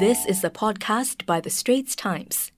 This is a podcast by The Straits Times.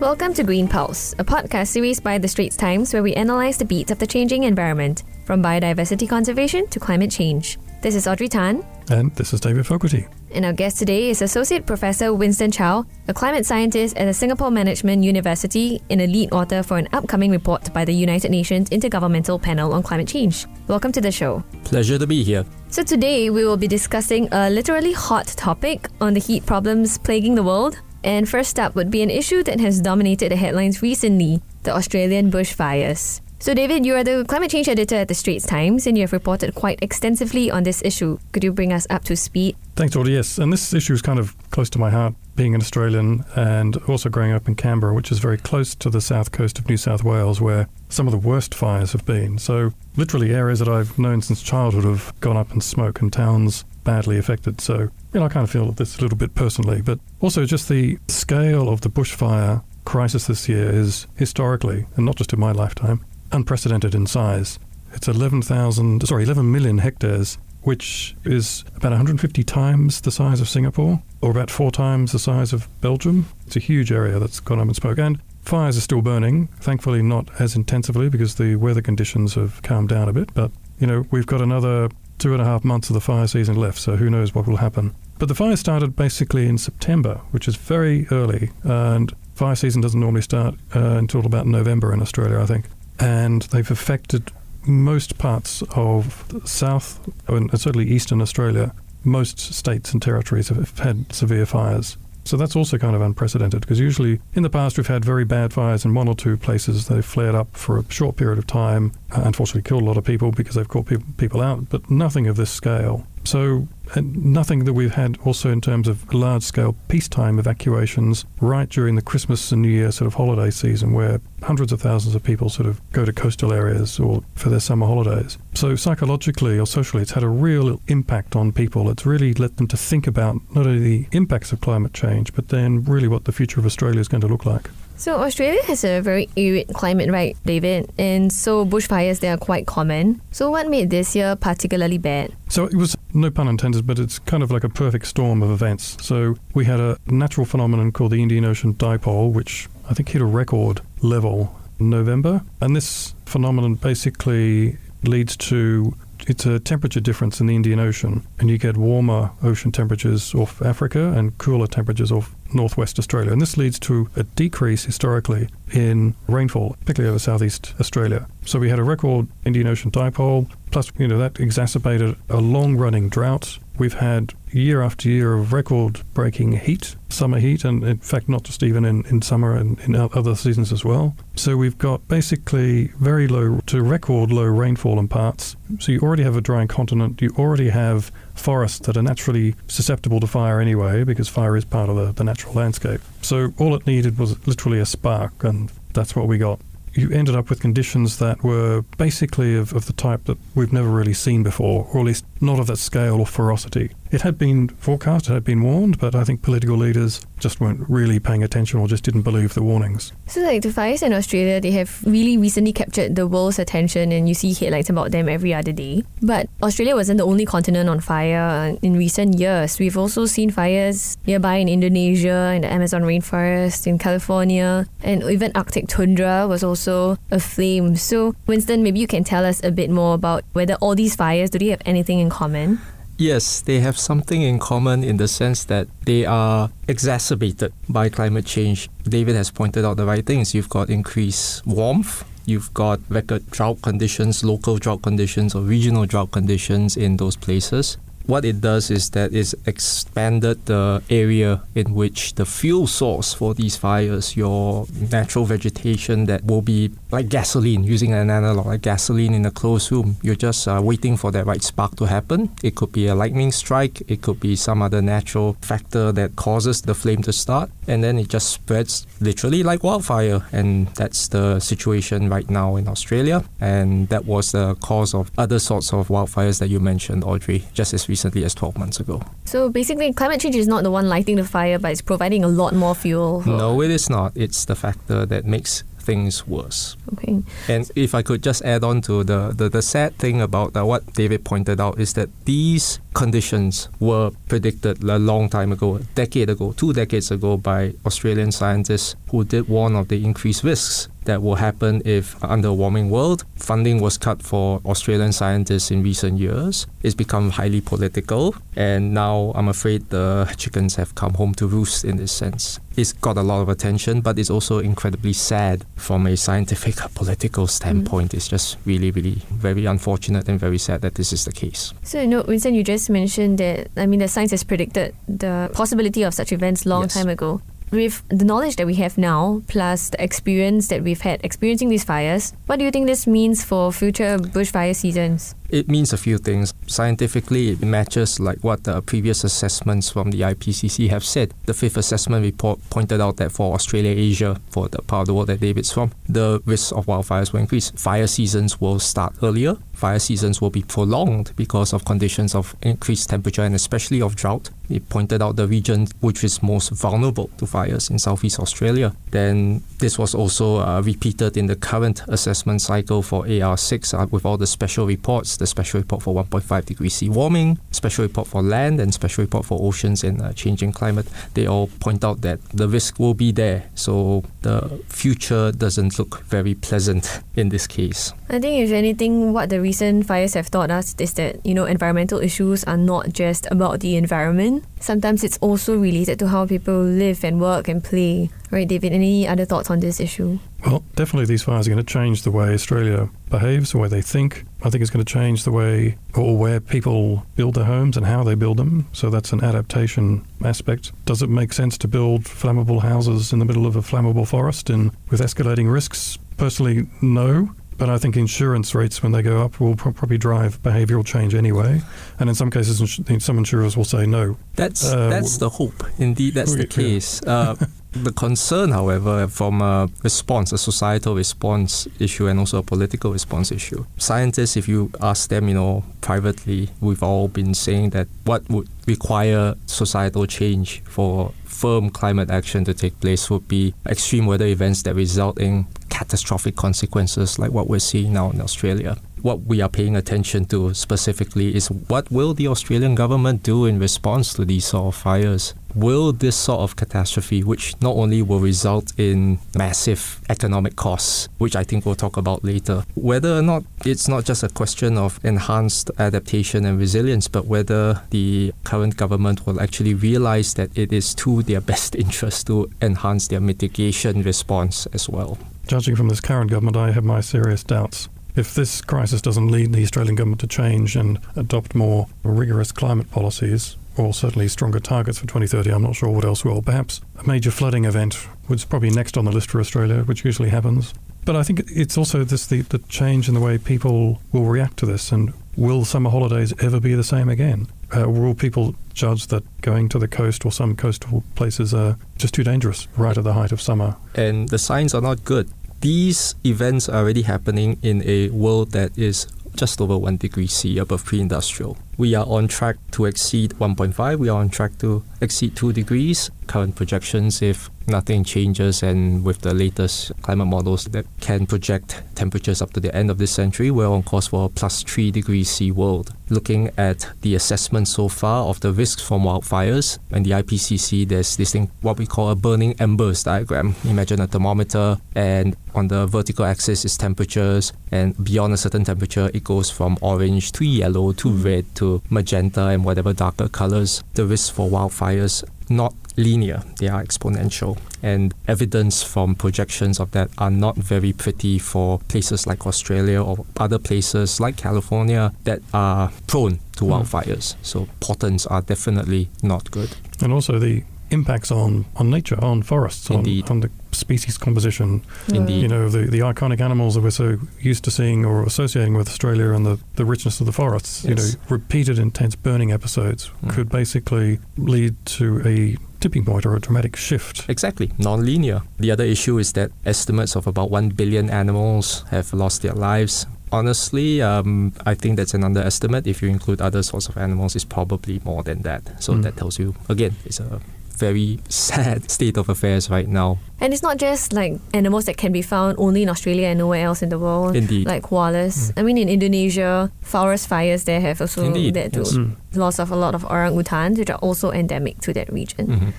Welcome to Green Pulse, a podcast series by The Straits Times where we analyze the beats of the changing environment, from biodiversity conservation to climate change. This is Audrey Tan. And this is David Fogarty. And our guest today is Associate Professor Winston Chow, a climate scientist at the Singapore Management University and a lead author for an upcoming report by the United Nations Intergovernmental Panel on Climate Change. Welcome to the show. Pleasure to be here. So, today we will be discussing a literally hot topic on the heat problems plaguing the world. And first up would be an issue that has dominated the headlines recently the Australian bushfires. So, David, you are the climate change editor at the Straits Times, and you have reported quite extensively on this issue. Could you bring us up to speed? Thanks, Audrey. Yes, and this issue is kind of close to my heart, being an Australian and also growing up in Canberra, which is very close to the south coast of New South Wales, where some of the worst fires have been. So, literally, areas that I've known since childhood have gone up in smoke, and towns badly affected. So, you know, I kind of feel this a little bit personally, but also just the scale of the bushfire crisis this year is historically, and not just in my lifetime, unprecedented in size. It's 11,000, sorry, 11 million hectares, which is about 150 times the size of Singapore, or about four times the size of Belgium. It's a huge area that's gone up in smoke. And fires are still burning, thankfully not as intensively because the weather conditions have calmed down a bit. But, you know, we've got another two and a half months of the fire season left, so who knows what will happen. But the fire started basically in September, which is very early, and fire season doesn't normally start uh, until about November in Australia, I think. And they've affected most parts of South and certainly Eastern Australia. Most states and territories have had severe fires. So that's also kind of unprecedented because usually in the past we've had very bad fires in one or two places. They've flared up for a short period of time, uh, unfortunately killed a lot of people because they've caught people out, but nothing of this scale. So uh, nothing that we've had also in terms of large scale peacetime evacuations right during the Christmas and New Year sort of holiday season where hundreds of thousands of people sort of go to coastal areas or for their summer holidays. So psychologically or socially it's had a real impact on people. It's really led them to think about not only the impacts of climate change but then really what the future of Australia is going to look like. So Australia has a very arid climate, right, David? And so bushfires they are quite common. So what made this year particularly bad? So it was no pun intended, but it's kind of like a perfect storm of events. So we had a natural phenomenon called the Indian Ocean dipole, which I think hit a record level in November, and this phenomenon basically leads to it's a temperature difference in the Indian Ocean, and you get warmer ocean temperatures off Africa and cooler temperatures off northwest Australia. And this leads to a decrease historically in rainfall, particularly over southeast Australia. So we had a record Indian Ocean dipole, plus, you know, that exacerbated a long running drought. We've had year after year of record breaking heat, summer heat, and in fact, not just even in, in summer and in other seasons as well. So we've got basically very low to record low rainfall in parts. So you already have a drying continent, you already have forests that are naturally susceptible to fire anyway, because fire is part of the, the natural landscape. So all it needed was literally a spark, and that's what we got you ended up with conditions that were basically of, of the type that we've never really seen before, or at least not of that scale or ferocity. It had been forecast, it had been warned, but I think political leaders just weren't really paying attention or just didn't believe the warnings. So, like the fires in Australia, they have really recently captured the world's attention, and you see headlines about them every other day. But Australia wasn't the only continent on fire in recent years. We've also seen fires nearby in Indonesia, in the Amazon rainforest, in California, and even Arctic tundra was also aflame. So, Winston, maybe you can tell us a bit more about whether all these fires do they have anything in common? Yes, they have something in common in the sense that they are exacerbated by climate change. David has pointed out the right things. You've got increased warmth, you've got record drought conditions, local drought conditions, or regional drought conditions in those places what it does is that it's expanded the area in which the fuel source for these fires, your natural vegetation that will be like gasoline, using an analog, like gasoline in a closed room. You're just uh, waiting for that right spark to happen. It could be a lightning strike, it could be some other natural factor that causes the flame to start, and then it just spreads literally like wildfire. And that's the situation right now in Australia. And that was the cause of other sorts of wildfires that you mentioned, Audrey, just as we recently as 12 months ago. So basically, climate change is not the one lighting the fire, but it's providing a lot more fuel. No, it is not. It's the factor that makes things worse. Okay. And if I could just add on to the, the, the sad thing about uh, what David pointed out is that these conditions were predicted a long time ago, a decade ago, two decades ago, by Australian scientists who did warn of the increased risks that will happen if, under a warming world, funding was cut for Australian scientists in recent years. It's become highly political, and now I'm afraid the chickens have come home to roost in this sense. It's got a lot of attention, but it's also incredibly sad from a scientific political standpoint. Mm. It's just really, really very unfortunate and very sad that this is the case. So, you know, Winston, you just mentioned that, I mean, the science has predicted the possibility of such events long Yes. time ago. With the knowledge that we have now, plus the experience that we've had experiencing these fires, what do you think this means for future bushfire seasons? It means a few things. Scientifically, it matches like what the previous assessments from the IPCC have said. The fifth assessment report pointed out that for Australia, Asia, for the part of the world that David's from, the risks of wildfires will increase. Fire seasons will start earlier. Fire seasons will be prolonged because of conditions of increased temperature and especially of drought. It pointed out the region which is most vulnerable to fires in Southeast Australia. Then this was also uh, repeated in the current assessment cycle for AR6 uh, with all the special reports the special report for 1.5 degrees C warming, special report for land, and special report for oceans and uh, changing climate. They all point out that the risk will be there. So the future doesn't look very pleasant in this case. I think, if anything, what the recent fires have taught us is that, you know, environmental issues are not just about the environment. Sometimes it's also related to how people live and work and play. Right, David? Any other thoughts on this issue? Well, definitely these fires are going to change the way Australia behaves, the way they think. I think it's going to change the way or where people build their homes and how they build them. So that's an adaptation aspect. Does it make sense to build flammable houses in the middle of a flammable forest and with escalating risks? Personally, no. But I think insurance rates, when they go up, will pro- probably drive behavioural change anyway. And in some cases, ins- some insurers will say no. That's Uh, that's the hope. Indeed, that's the Yeah. case. Uh, the concern, however, from a response, a societal response issue, and also a political response issue. Scientists, if you ask them, you know, privately, we've all been saying that what would require societal change for firm climate action to take place would be extreme weather events that result in catastrophic consequences like what we're seeing now in Australia. What we are paying attention to specifically is what will the Australian government do in response to these sort of fires? Will this sort of catastrophe, which not only will result in massive economic costs, which I think we'll talk about later, whether or not it's not just a question of enhanced adaptation and resilience, but whether the current government will actually realize that it is to their best interest to enhance their mitigation response as well. Judging from this current government, I have my serious doubts. If this crisis doesn't lead the Australian government to change and adopt more rigorous climate policies, or certainly stronger targets for 2030, I'm not sure what else will. Perhaps a major flooding event was probably next on the list for Australia, which usually happens. But I think it's also this the, the change in the way people will react to this, and will summer holidays ever be the same again? Uh, will people judge that going to the coast or some coastal places are just too dangerous right at the height of summer? and the signs are not good. These events are already happening in a world that is just over 1 degree C above pre industrial. We are on track to exceed 1.5, we are on track to exceed 2 degrees. Current projections, if nothing changes, and with the latest climate models that can project temperatures up to the end of this century, we're on course for a plus 3 degrees C world. Looking at the assessment so far of the risks from wildfires and the IPCC, there's this thing, what we call a burning embers diagram. Imagine a thermometer, and on the vertical axis is temperatures, and beyond a certain temperature, it goes from orange to yellow to red to magenta and whatever darker colors. The risk for wildfires not linear, they are exponential. And evidence from projections of that are not very pretty for places like Australia or other places like California that are prone to Hmm. wildfires. So portents are definitely not good. And also the impacts on, on nature, on forests, on, on the species composition, Indeed. you know, the, the iconic animals that we're so used to seeing or associating with Australia and the, the richness of the forests, you know, repeated intense burning episodes Mm. could basically lead to a tipping point or a dramatic shift. Exactly, non-linear. The other issue is that estimates of about 1 billion animals have lost their lives. Honestly, um, I think that's an underestimate. If you include other sorts of animals, it's probably more than that. So Mm. that tells you, again, it's a very sad state of affairs right now. And it's not just like animals that can be found only in Australia and nowhere else in the world. Indeed. Like koalas. I mean, in Indonesia, forest fires there have also Indeed, led to yes. Mm. loss of a lot of orangutans, which are also endemic to that region. Mhm.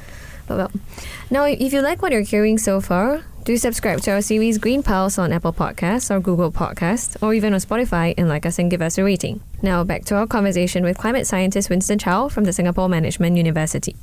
But well, now if you like what you're hearing so far, do subscribe to our series Green Pulse on Apple Podcasts or Google Podcasts or even on Spotify and like us and give us a rating. Now back to our conversation with climate scientist Winston Chow from the Singapore Management University.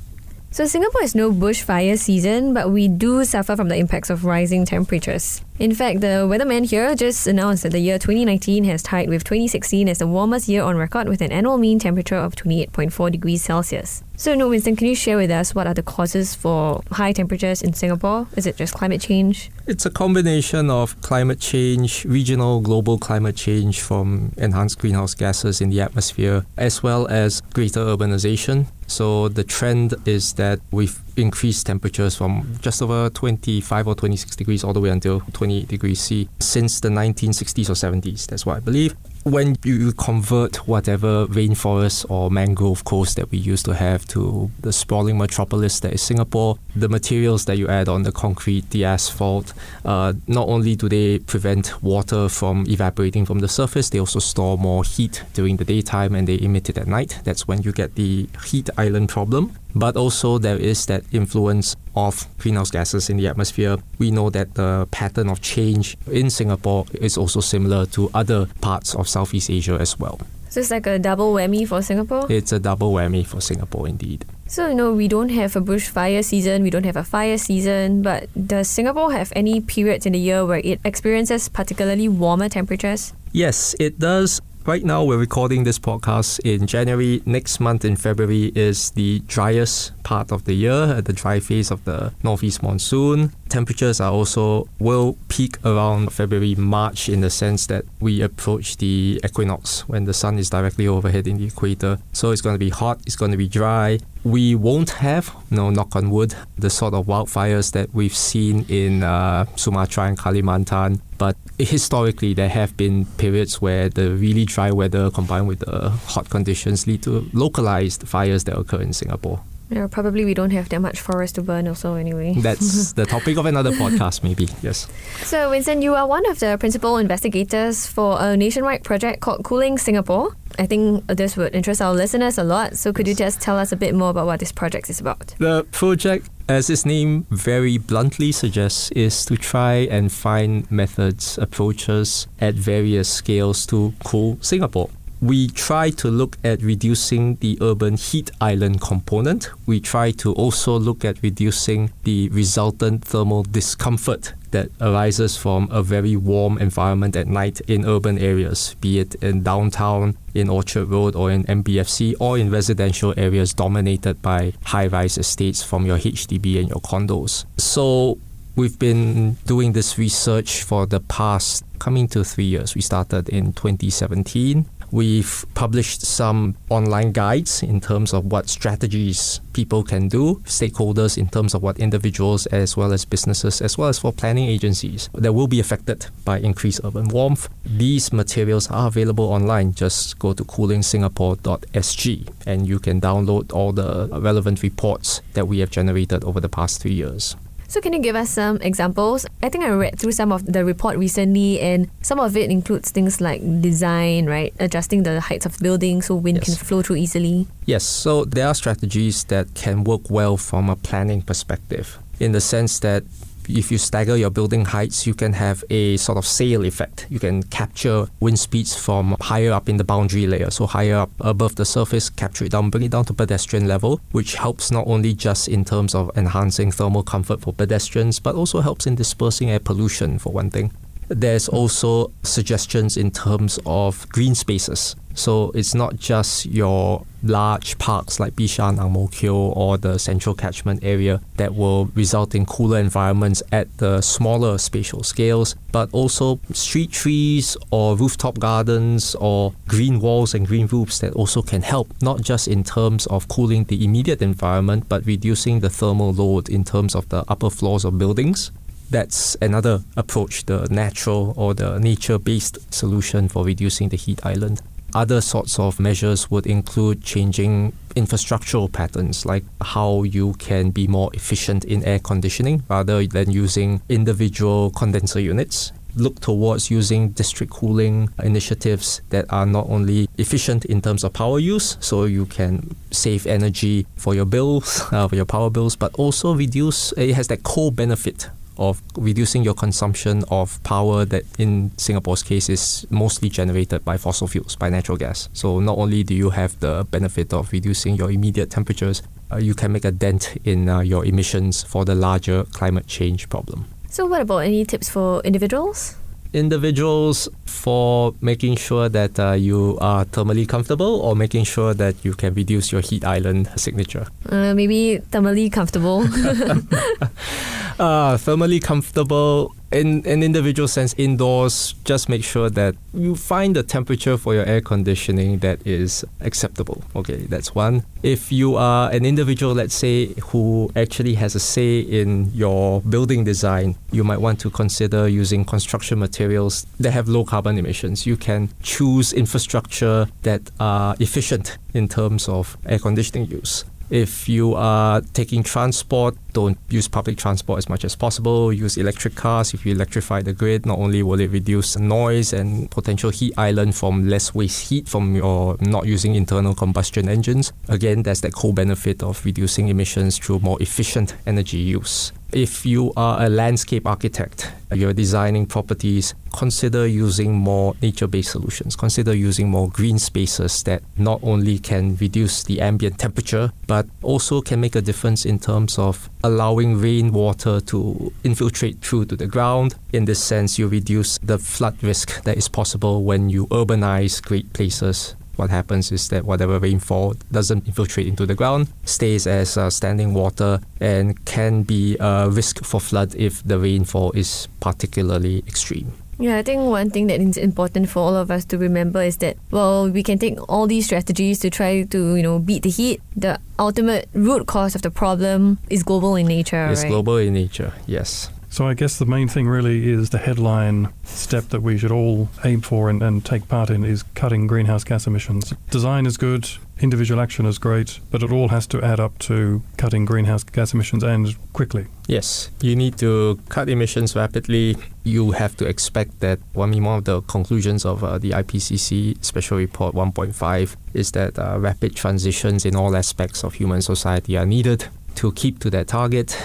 So Singapore is no bushfire season, but we do suffer from the impacts of rising temperatures. In fact, the weatherman here just announced that the year 2019 has tied with 2016 as the warmest year on record with an annual mean temperature of 28.4 degrees Celsius. So, no, Winston, can you share with us what are the causes for high temperatures in Singapore? Is it just climate change? It's a combination of climate change, regional, global climate change from enhanced greenhouse gases in the atmosphere, as well as greater urbanization. So the trend is that we've increased temperatures from just over 25 or 26 degrees all the way until 28 degrees C since the 1960s or 70s. That's what I believe. When you convert whatever rainforest or mangrove coast that we used to have to the sprawling metropolis that is Singapore, the materials that you add on the concrete, the asphalt, uh, not only do they prevent water from evaporating from the surface, they also store more heat during the daytime and they emit it at night. That's when you get the heat island problem. But also, there is that influence of greenhouse gases in the atmosphere. We know that the pattern of change in Singapore is also similar to other parts of Southeast Asia as well. So it's like a double whammy for Singapore. It's a double whammy for Singapore indeed. So, you know, we don't have a bushfire season, we don't have a fire season, but does Singapore have any periods in the year where it experiences particularly warmer temperatures? Yes, it does. Right now, we're recording this podcast in January. Next month, in February, is the driest part of the year, uh, the dry phase of the northeast monsoon. Temperatures are also will peak around February, March, in the sense that we approach the equinox when the sun is directly overhead in the equator. So it's going to be hot, it's going to be dry. We won't have, no, knock on wood, the sort of wildfires that we've seen in uh, Sumatra and Kalimantan. But historically, there have been periods where the really dry weather combined with the hot conditions lead to localized fires that occur in Singapore. Yeah, probably we don't have that much forest to burn also anyway. That's the topic of another podcast, maybe. Yes. So, Winston, you are one of the principal investigators for a nationwide project called Cooling Singapore. I think this would interest our listeners a lot. So, could you just tell us a bit more about what this project is about? The project, as its name very bluntly suggests, is to try and find methods, approaches at various scales to cool Singapore. We try to look at reducing the urban heat island component. We try to also look at reducing the resultant thermal discomfort that arises from a very warm environment at night in urban areas, be it in downtown, in Orchard Road, or in MBFC, or in residential areas dominated by high rise estates from your HDB and your condos. So, We've been doing this research for the past coming to three years. We started in 2017. We've published some online guides in terms of what strategies people can do, stakeholders in terms of what individuals as well as businesses, as well as for planning agencies that will be affected by increased urban warmth. These materials are available online. Just go to coolingsingapore.sg and you can download all the relevant reports that we have generated over the past three years. So, can you give us some examples? I think I read through some of the report recently, and some of it includes things like design, right? Adjusting the heights of buildings so wind Yes. can flow through easily. Yes, so there are strategies that can work well from a planning perspective in the sense that if you stagger your building heights, you can have a sort of sail effect. You can capture wind speeds from higher up in the boundary layer, so higher up above the surface, capture it down, bring it down to pedestrian level, which helps not only just in terms of enhancing thermal comfort for pedestrians, but also helps in dispersing air pollution, for one thing. There's also suggestions in terms of green spaces. So it's not just your large parks like Bishan, Ang Mo Kio, or the central catchment area that will result in cooler environments at the smaller spatial scales, but also street trees or rooftop gardens or green walls and green roofs that also can help, not just in terms of cooling the immediate environment, but reducing the thermal load in terms of the upper floors of buildings that's another approach, the natural or the nature based solution for reducing the heat island. Other sorts of measures would include changing infrastructural patterns, like how you can be more efficient in air conditioning rather than using individual condenser units look towards using district cooling initiatives that are not only efficient in terms of power use, so you can save energy for your bills, uh, for your power bills, but also reduce, it has that co benefit of reducing your consumption of power that in Singapore's case is mostly generated by fossil fuels, by natural gas. So not only do you have the benefit of reducing your immediate temperatures, uh, you can make a dent in uh, your emissions for the larger climate change problem. So, what about any tips for individuals? Individuals for making sure that uh, you are thermally comfortable or making sure that you can reduce your heat island signature? Uh, maybe thermally comfortable. uh, thermally comfortable in an individual sense indoors just make sure that you find the temperature for your air conditioning that is acceptable. Okay that's one. If you are an individual let's say who actually has a say in your building design you might want to consider using construction materials that have low carbon emissions. You can choose infrastructure that are efficient in terms of air conditioning use if you are taking transport, don't use public transport as much as possible. Use electric cars. If you electrify the grid, not only will it reduce noise and potential heat island from less waste heat from your not using internal combustion engines. Again, there's that co-benefit of reducing emissions through more efficient energy use if you are a landscape architect, you're designing properties, consider using more nature based solutions. Consider using more green spaces that not only can reduce the ambient temperature, but also can make a difference in terms of allowing rainwater to infiltrate through to the ground. In this sense, you reduce the flood risk that is possible when you urbanize great places what happens is that whatever rainfall doesn't infiltrate into the ground, stays as uh, standing water, and can be a risk for flood if the rainfall is particularly extreme. Yeah, I think one thing that is important for all of us to remember is that well, we can take all these strategies to try to you know beat the heat. The ultimate root cause of the problem is global in nature. It's right? global in nature. Yes. So I guess the main thing really is the headline step that we should all aim for and, and take part in is cutting greenhouse gas emissions. Design is good, individual action is great, but it all has to add up to cutting greenhouse gas emissions and quickly. Yes, you need to cut emissions rapidly. You have to expect that one, one of the conclusions of uh, the IPCC Special Report 1.5 is that uh, rapid transitions in all aspects of human society are needed to keep to that target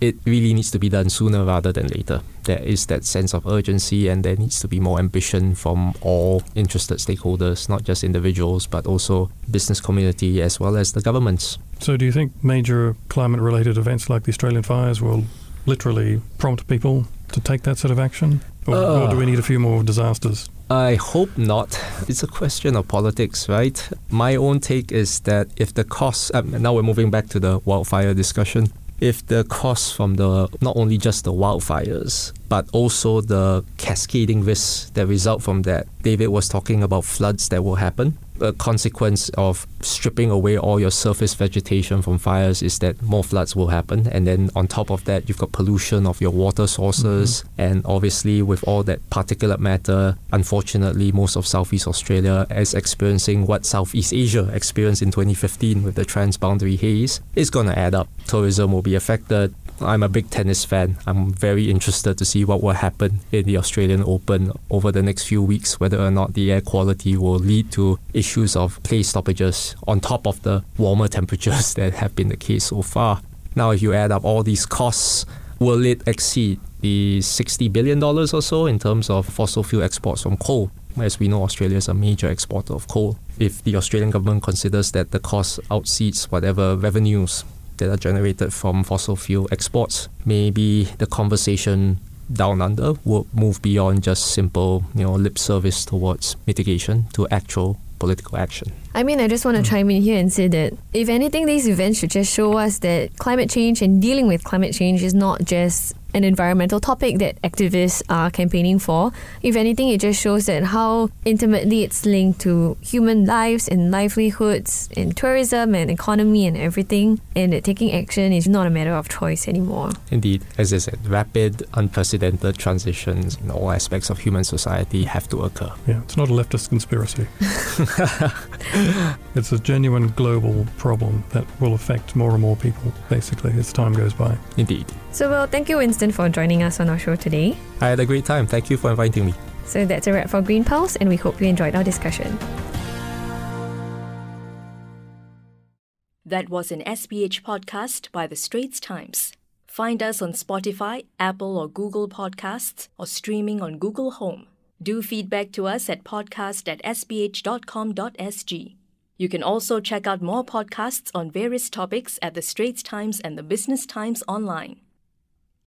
it really needs to be done sooner rather than later. There is that sense of urgency, and there needs to be more ambition from all interested stakeholders, not just individuals, but also business community as well as the governments. So, do you think major climate related events like the Australian fires will literally prompt people to take that sort of action? Or, uh, or do we need a few more disasters? I hope not. It's a question of politics, right? My own take is that if the costs, um, now we're moving back to the wildfire discussion, if the costs from the not only just the wildfires but also the cascading risks that result from that. David was talking about floods that will happen a consequence of stripping away all your surface vegetation from fires is that more floods will happen. And then on top of that, you've got pollution of your water sources. Mm-hmm. And obviously, with all that particulate matter, unfortunately, most of Southeast Australia is experiencing what Southeast Asia experienced in 2015 with the transboundary haze. It's going to add up. Tourism will be affected. I'm a big tennis fan. I'm very interested to see what will happen in the Australian Open over the next few weeks, whether or not the air quality will lead to issues of play stoppages on top of the warmer temperatures that have been the case so far. Now, if you add up all these costs, will it exceed the $60 billion or so in terms of fossil fuel exports from coal? As we know, Australia is a major exporter of coal. If the Australian government considers that the cost outseeds whatever revenues that are generated from fossil fuel exports. Maybe the conversation down under will move beyond just simple, you know, lip service towards mitigation to actual political action. I mean, I just want to mm. chime in here and say that if anything, these events should just show us that climate change and dealing with climate change is not just an environmental topic that activists are campaigning for. If anything, it just shows that how intimately it's linked to human lives and livelihoods and tourism and economy and everything, and that taking action is not a matter of choice anymore. Indeed, as I said, rapid, unprecedented transitions in all aspects of human society have to occur. Yeah, it's not a leftist conspiracy. it's a genuine global problem that will affect more and more people, basically, as time goes by. Indeed. So, well, thank you, Winston, for joining us on our show today. I had a great time. Thank you for inviting me. So, that's a wrap for Green Pulse, and we hope you enjoyed our discussion. That was an SPH podcast by The Straits Times. Find us on Spotify, Apple or Google Podcasts, or streaming on Google Home. Do feedback to us at podcast at sph.com.sg. You can also check out more podcasts on various topics at The Straits Times and The Business Times online.